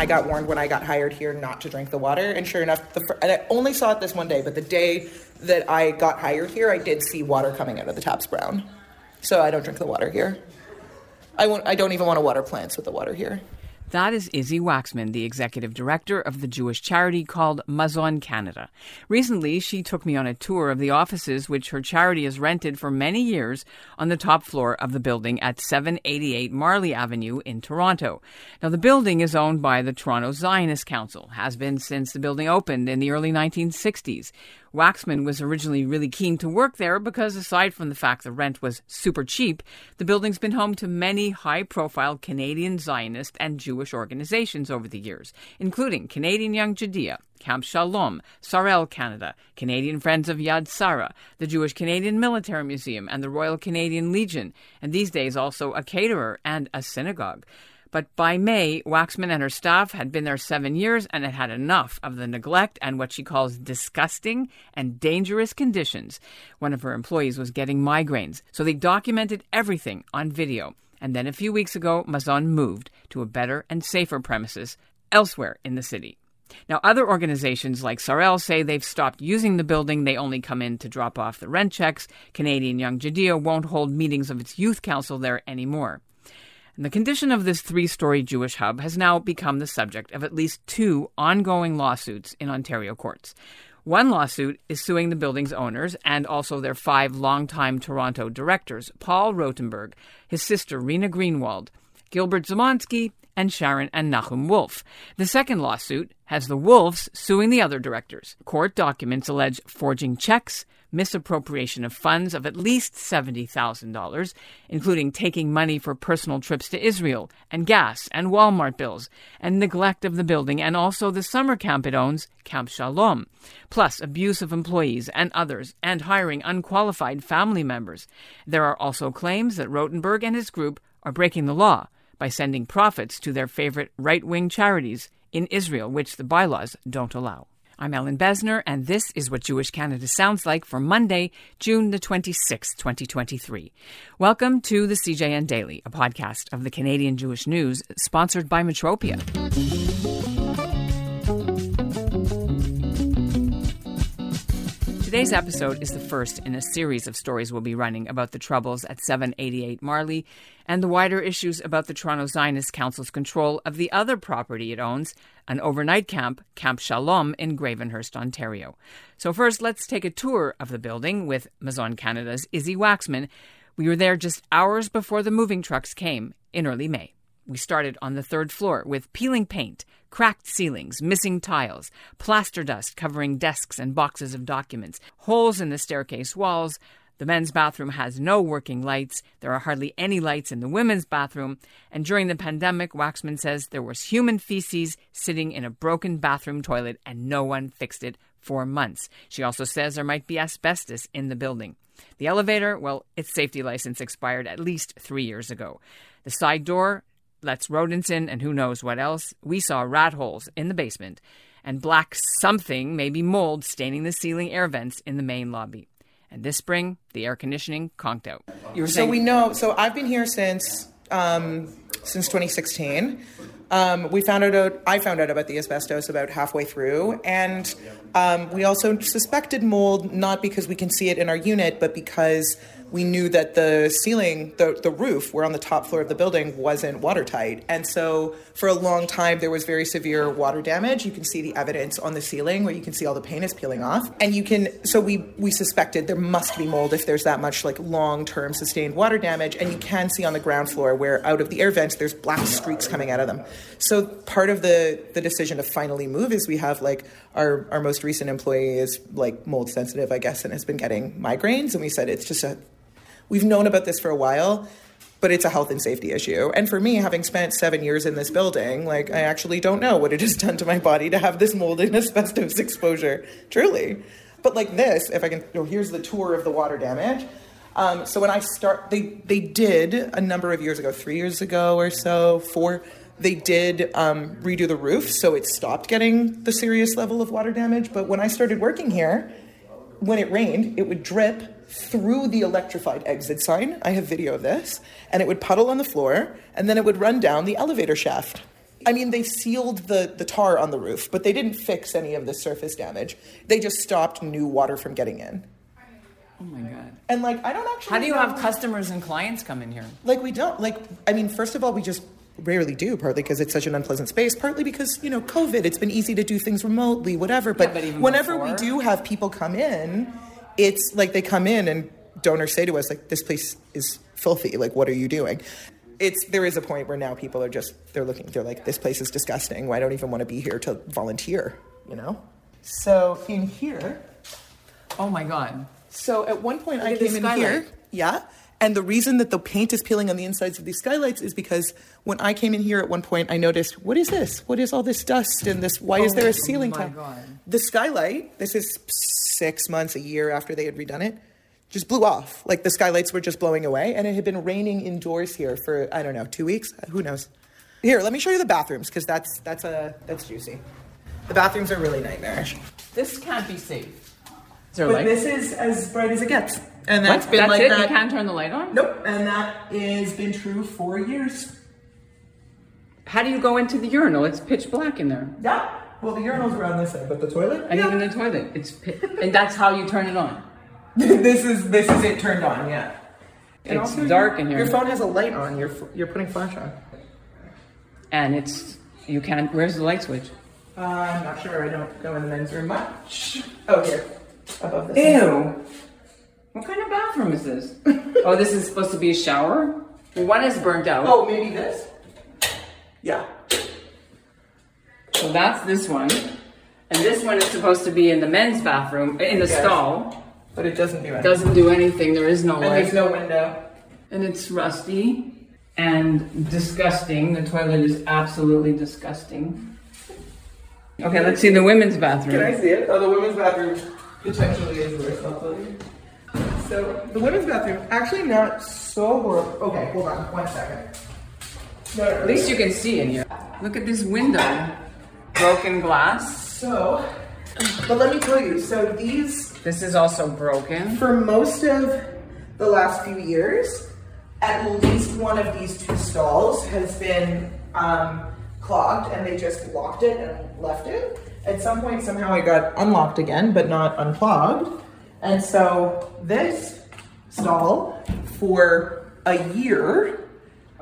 I got warned when I got hired here not to drink the water. And sure enough, the fir- and I only saw it this one day, but the day that I got hired here, I did see water coming out of the taps brown. So I don't drink the water here. I won't. I don't even want to water plants with the water here. That is Izzy Waxman, the executive director of the Jewish charity called Mazon Canada. Recently, she took me on a tour of the offices which her charity has rented for many years on the top floor of the building at 788 Marlee Avenue in Toronto. Now, the building is owned by the Toronto Zionist Council, has been since the building opened in the early 1960s. Waxman was originally really keen to work there because, aside from the fact the rent was super cheap, the building's been home to many high profile Canadian Zionist and Jewish organizations over the years, including Canadian Young Judaea, Camp Shalom, Sar-El Canada, Canadian Friends of Yad Sarah, the Jewish Canadian Military Museum, and the Royal Canadian Legion, and these days also a caterer and a synagogue. But by May, Waxman and her staff had been there seven years and had had enough of the neglect and what she calls disgusting and dangerous conditions. One of her employees was getting migraines, so they documented everything on video. And then a few weeks ago, Mazon moved to a better and safer premises elsewhere in the city. Now, other organizations like Sar-El say they've stopped using the building. They only come in to drop off the rent checks. Canadian Young Judaea won't hold meetings of its youth council there anymore. And the condition of this three story Jewish hub has now become the subject of at least two ongoing lawsuits in Ontario courts. One lawsuit is suing the building's owners and also their five longtime Toronto directors Paul Rotenberg, his sister Rena Greenwald, Gilbert Zamonski, and Sharon and Nahum Wolf. The second lawsuit has the Wolves suing the other directors. Court documents allege forging checks, misappropriation of funds of at least $70,000, including taking money for personal trips to Israel and gas and Walmart bills, and neglect of the building and also the summer camp it owns, Camp Shalom, plus abuse of employees and others, and hiring unqualified family members. There are also claims that Rotenberg and his group are breaking the law by sending profits to their favorite right wing charities in Israel, which the bylaws don't allow. I'm Ellin Bessner, and this is what Jewish Canada sounds like for Monday, June the 26th, 2023. Welcome to the CJN Daily, a podcast of the Canadian Jewish News, sponsored by Metropia. Today's episode is the first in a series of stories we'll be running about the troubles at 788 Marlee and the wider issues about the Toronto Zionist Council's control of the other property it owns, an overnight camp, Camp Shalom, in Gravenhurst, Ontario. So, first, let's take a tour of the building with Mazon Canada's Izzy Waxman. We were there just hours before the moving trucks came in early May. We started on the third floor with peeling paint, cracked ceilings, missing tiles, plaster dust covering desks and boxes of documents, holes in the staircase walls. The men's bathroom has no working lights. There are hardly any lights in the women's bathroom. And during the pandemic, Waxman says there was human feces sitting in a broken bathroom toilet and no one fixed it for months. She also says there might be asbestos in the building. The elevator, well, its safety license expired at least three years ago. The side door lets rodents in and who knows what else. We saw rat holes in the basement and black something, maybe mold, staining the ceiling air vents in the main lobby. And this spring, the air conditioning conked out. You were so we know. So I've been here since um, since 2016. Um, we found out. I found out about the asbestos about halfway through, and um, we also suspected mold not because we can see it in our unit, but because we knew that the ceiling, the, the roof, we're on the top floor of the building, wasn't watertight. And so for a long time, there was very severe water damage. You can see the evidence on the ceiling where you can see all the paint is peeling off. And you can, so we, we suspected there must be mold if there's that much like long term sustained water damage. And you can see on the ground floor where out of the air vents, there's black streaks coming out of them. So part of the, the decision to finally move is we have like our, our most recent employee is like mold sensitive, I guess, and has been getting migraines. And we said it's just a We've known about this for a while, but it's a health and safety issue. And for me, having spent seven years in this building, like I actually don't know what it has done to my body to have this mold and asbestos exposure, truly. But like this, if I can, oh, here's the tour of the water damage. Um, so when I start, they they did a number of years ago, three years ago or so, four. They did um, redo the roof, so it stopped getting the serious level of water damage. But when I started working here, when it rained, it would drip through the electrified exit sign. I have video of this. And it would puddle on the floor, and then it would run down the elevator shaft. I mean, they sealed the, the tar on the roof, but they didn't fix any of the surface damage. They just stopped new water from getting in. Oh my god. And like, I don't actually. How do you know- have customers and clients come in here? Like, we don't. Like, I mean, first of all, we just rarely do, partly because it's such an unpleasant space, partly because, you know, COVID, it's been easy to do things remotely, whatever. But, but even whenever we do have people come in, it's like they come in and donors say to us, like, this place is filthy. Like, what are you doing? It's there is a point where now people are just they're looking they're like this place is disgusting. I don't even want to be here to volunteer, you know. So in here, Oh my god. so at one point I came in here, yeah, and the reason that the paint is peeling on the insides of these skylights is because when I came in here at one point, I noticed what is this? What is all this dust and this? Why is there a oh ceiling Oh my tile? God. The skylight. This is six months, a year after they had redone it. Just blew off. Like the skylights were just blowing away, and it had been raining indoors here for I don't know two weeks. Uh, who knows? Here, let me show you the bathrooms because that's that's a that's juicy. The bathrooms are really nightmarish. This can't be safe. Is there But light? this is as bright as it gets, and What? that's been That's like it? that. You can't turn the light on? Nope, and that has been true for years. How do you go into the urinal? It's pitch black in there. Yeah. Well, the urinal's around this side, but the toilet. And yeah. even the toilet. It's pi- and that's how you turn it on. this is this is it turned on. Yeah. And It's also dark in here. Your phone has a light on. You're you're putting flash on. And it's you can't where's the light switch? Uh, I'm not sure. I don't go in the men's room much. Oh, here, above this. Ew. What kind of bathroom is this? oh, this is supposed to be a shower? Well, one is burnt out. Oh, maybe this. Yeah. So that's this one. And this one is supposed to be in the men's bathroom, in the Yes. stall. But it doesn't do anything. Doesn't do anything. There is no and light. there's no window. and it's rusty and disgusting. The toilet is absolutely disgusting. Okay, let's see the women's bathroom. Can I see it? Oh, the women's bathroom potentially is worse. I'll tell you. So the women's bathroom actually not so horrible. Okay, hold on one second. No, no, no. At least you can see in here. Look at this window. Broken glass. So, but let me tell you. So these, This is also broken. for most of the last few years, at least one of these two stalls has been um, clogged, and they just locked it and left it. At some point, somehow it got unlocked again, but not unclogged. And so this stall, for a year,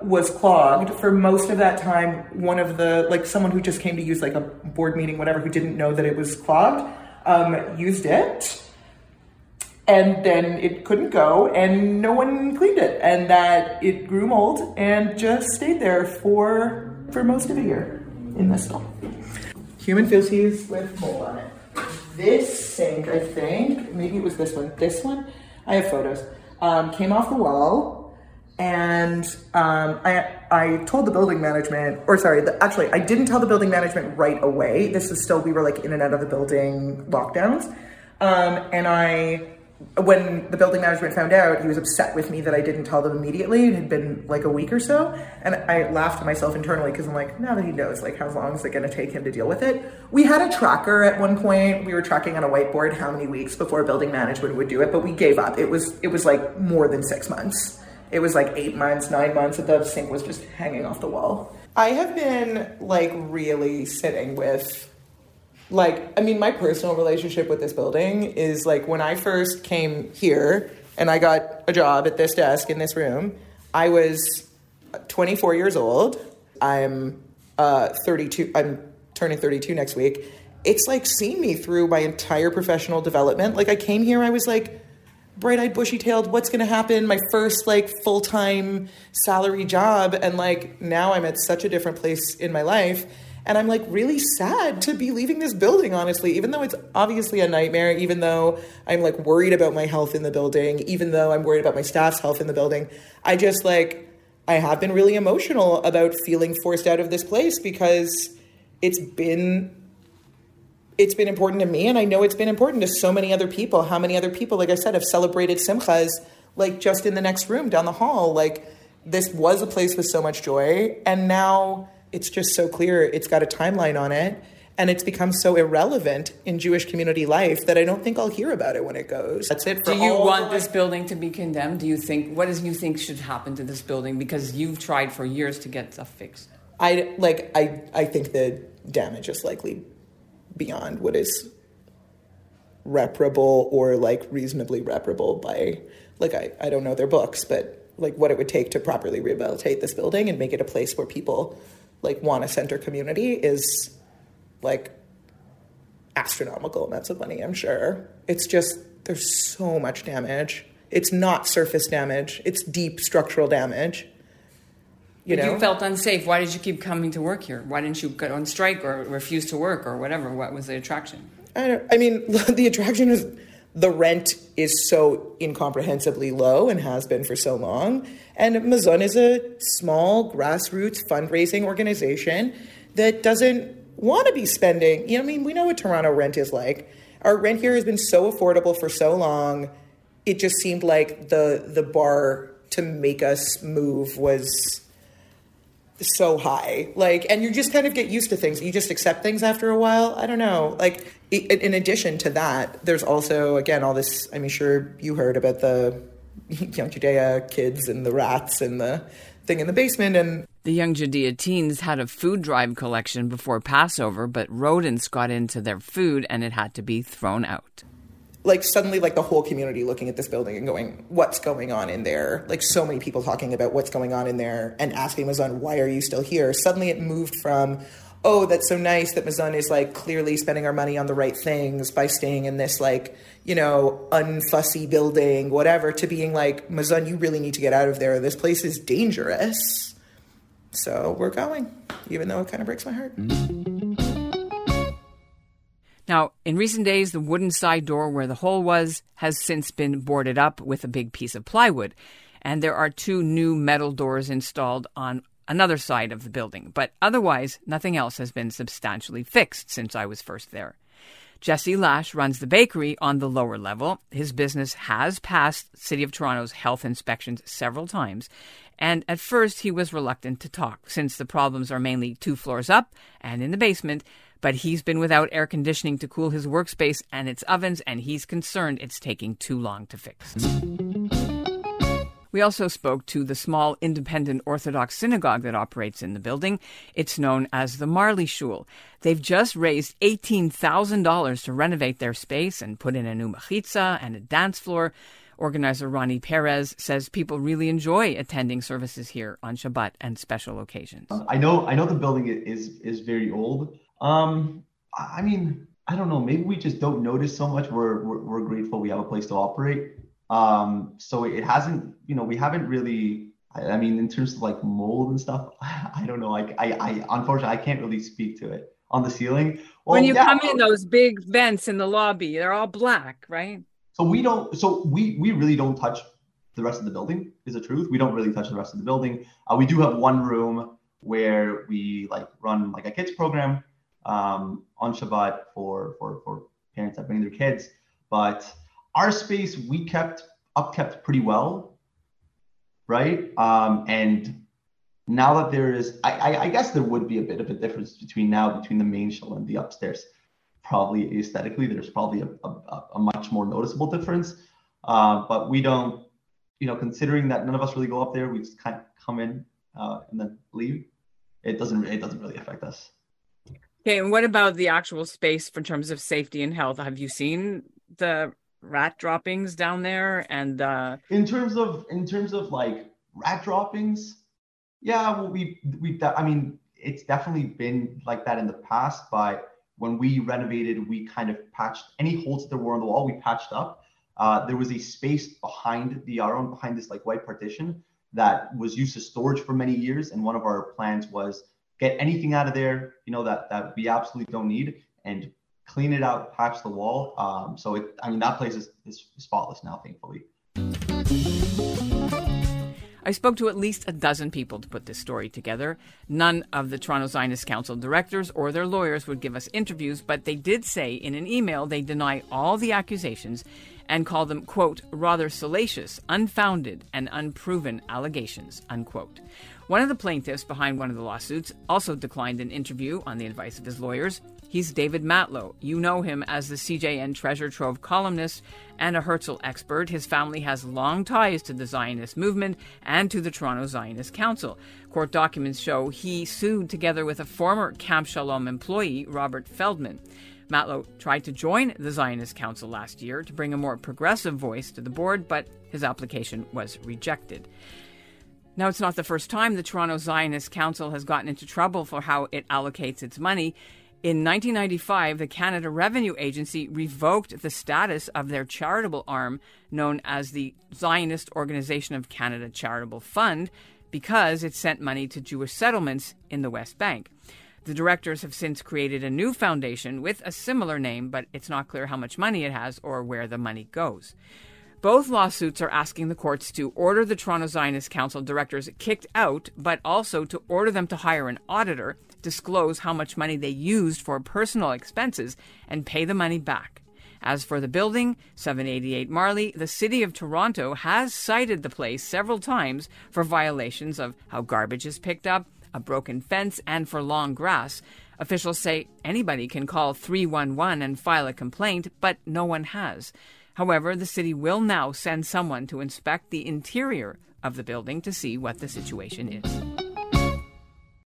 was clogged. For most of that time, one of the like someone who just came to use like a board meeting, whatever, who didn't know that it was clogged, um, used it. And then it couldn't go and no one cleaned it. And that it grew mold and just stayed there for for most of a year in this stall. Human feces with mold on it this sink i think maybe it was this one this one? I have photos. Um, came off the wall and um, I, I told the building management or sorry the, actually i didn't tell the building management right away. This is still we were like in and out of the building lockdowns. Um, and i when the building management found out, he was upset with me that I didn't tell them immediately. It had been like a week or so. And I laughed to myself internally because I'm like, now that he knows, like, how long is it going to take him to deal with it? We had a tracker at one point. We were tracking on a whiteboard how many weeks before building management would do it, but we gave up. It was, it was like more than six months. It was like eight months, nine months that the sink was just hanging off the wall. I have been like really sitting with like i mean my personal relationship with this building is like when i first came here and i got a job at this desk in this room i was 24 years old. I'm uh, 32 i'm turning 32 next week. It's like seen me through my entire professional development. Like i came here i was like bright-eyed bushy-tailed what's going to happen? My first like full-time salary job. And like now i'm at such a different place in my life and I'm like really sad to be leaving this building, honestly, even though it's obviously a nightmare, even though I'm like worried about my health in the building, even though I'm worried about my staff's health in the building. I just like, I have been really emotional about feeling forced out of this place because it's been it's been important to me and I know it's been important to so many other people. How many other people, like I said, have celebrated simchas like just in the next room down the hall. Like this was a place with so much joy and now it's just so clear it's got a timeline on it and it's become so irrelevant in Jewish community life that I don't think I'll hear about it when it goes. That's it for Do you all want this building to be condemned? Do you think what does you think should happen to this building because you've tried for years to get stuff fixed? I like I I think the damage is likely beyond what is reparable or like reasonably reparable by like I, I don't know their books, but like what it would take to properly rehabilitate this building and make it a place where people like want center community is like astronomical amounts of money, I'm sure. It's just there's so much damage. It's not surface damage, it's deep structural damage. You but know? you felt unsafe. Why did you keep coming to work here? Why didn't you go on strike or refuse to work or whatever? What was the attraction? I, don't, I mean, the attraction is the rent is so incomprehensibly low and has been for so long. And Mazon is a small grassroots fundraising organization that doesn't want to be spending. You know, I mean, we know what Toronto rent is like. Our rent here has been so affordable for so long. It just seemed like the the bar to make us move was so high. Like, and you just kind of get used to things. You just accept things after a while. I don't know. Like, in addition to that, there's also again all this. I'm sure you heard about the Young Judaea kids and the rats and the thing in the basement and the young Judaea teens had a food drive collection before Passover, but rodents got into their food and it had to be thrown out. Like suddenly like the whole community looking at this building and going, What's going on in there? Like so many people talking about what's going on in there and asking Mazon, why are you still here? Suddenly it moved from oh, that's so nice that Mazon is like clearly spending our money on the right things by staying in this like, you know, unfussy building, whatever, to being like, Mazon, you really need to get out of there. This place is dangerous. So we're going, even though it kind of breaks my heart. Now, in recent days, the wooden side door where the hole was has since been boarded up with a big piece of plywood. And there are two new metal doors installed on another side of the building, but otherwise, nothing else has been substantially fixed since I was first there. Jesse Lash runs the bakery on the lower level. His business has passed City of Toronto's health inspections several times, and at first he was reluctant to talk since the problems are mainly two floors up and in the basement. But he's been without air conditioning to cool his workspace and its ovens, and he's concerned it's taking too long to fix. We also spoke to the small independent Orthodox synagogue that operates in the building. It's known as the Marlee Shul. They've just raised $18,000 to renovate their space and put in a new mechitza and a dance floor. Organizer Ronnie Perez says people really enjoy attending services here on Shabbat and special occasions. I know, I know the building is is very old. Um, I mean, I don't know. Maybe we just don't notice so much. We're, we're, we're grateful we have a place to operate. Um, so it hasn't, you know, we haven't really. I, I mean, in terms of like mold and stuff, I, don't know. Like I, I, unfortunately, I can't really speak to it on the ceiling. Well, when you yeah, come in, those big vents in the lobby, they're all black, right? So we don't. So we we really don't touch the rest of the building. Is the truth? We don't really touch the rest of the building. Uh, we do have one room where we like run like a kids program um, on Shabbat for for for parents that bring their kids. But our space we kept upkept pretty well, right? Um, and now that there is, I, I, I guess there would be a bit of a difference between now between the main shul and the upstairs. Probably aesthetically there's probably a, a, a much more noticeable difference. Uh, but we don't you know considering that none of us really go up there we just kind of come in uh, and then leave. It doesn't it doesn't really affect us. Okay and what about the actual space in terms of safety and health? Have you seen the rat droppings down there and uh in terms of in terms of like rat droppings yeah well we we i mean it's definitely been like that in the past but when we renovated, we kind of patched any holes that there were on the wall, we patched up. Uh, there was a space behind the aron, behind this like white partition that was used as storage for many years. And one of our plans was get anything out of there, you know, that that we absolutely don't need and clean it out, patch the wall. Um, so it, I mean, that place is, is spotless now, thankfully. I spoke to at least a dozen people to put this story together. None of the Toronto Zionist Council directors or their lawyers would give us interviews, but they did say in an email they deny all the accusations and call them, quote, rather salacious, unfounded, and unproven allegations, unquote. One of the plaintiffs behind one of the lawsuits also declined an interview on the advice of his lawyers. He's David Matlow. You know him as the CJN Treasure Trove columnist and a Herzl expert. His family has long ties to the Zionist movement and to the Toronto Zionist Council. Court documents show he sued together with a former Camp Shalom employee, Robert Feldman. Matlow tried to join the Zionist Council last year to bring a more progressive voice to the board, but his application was rejected. Now, it's not the first time the Toronto Zionist Council has gotten into trouble for how it allocates its money. In 1995, the Canada Revenue Agency revoked the status of their charitable arm, known as the Zionist Organization of Canada Charitable Fund, because it sent money to Jewish settlements in the West Bank. The directors have since created a new foundation with a similar name, but it's not clear how much money it has or where the money goes. Both lawsuits are asking the courts to order the Toronto Zionist Council directors kicked out, but also to order them to hire an auditor disclose how much money they used for personal expenses and pay the money back. As for the building, 788 Marlee, the City of Toronto has cited the place several times for violations of how garbage is picked up, a broken fence, and for long grass. Officials say anybody can call 311 and file a complaint, but no one has. However, the city will now send someone to inspect the interior of the building to see what the situation is.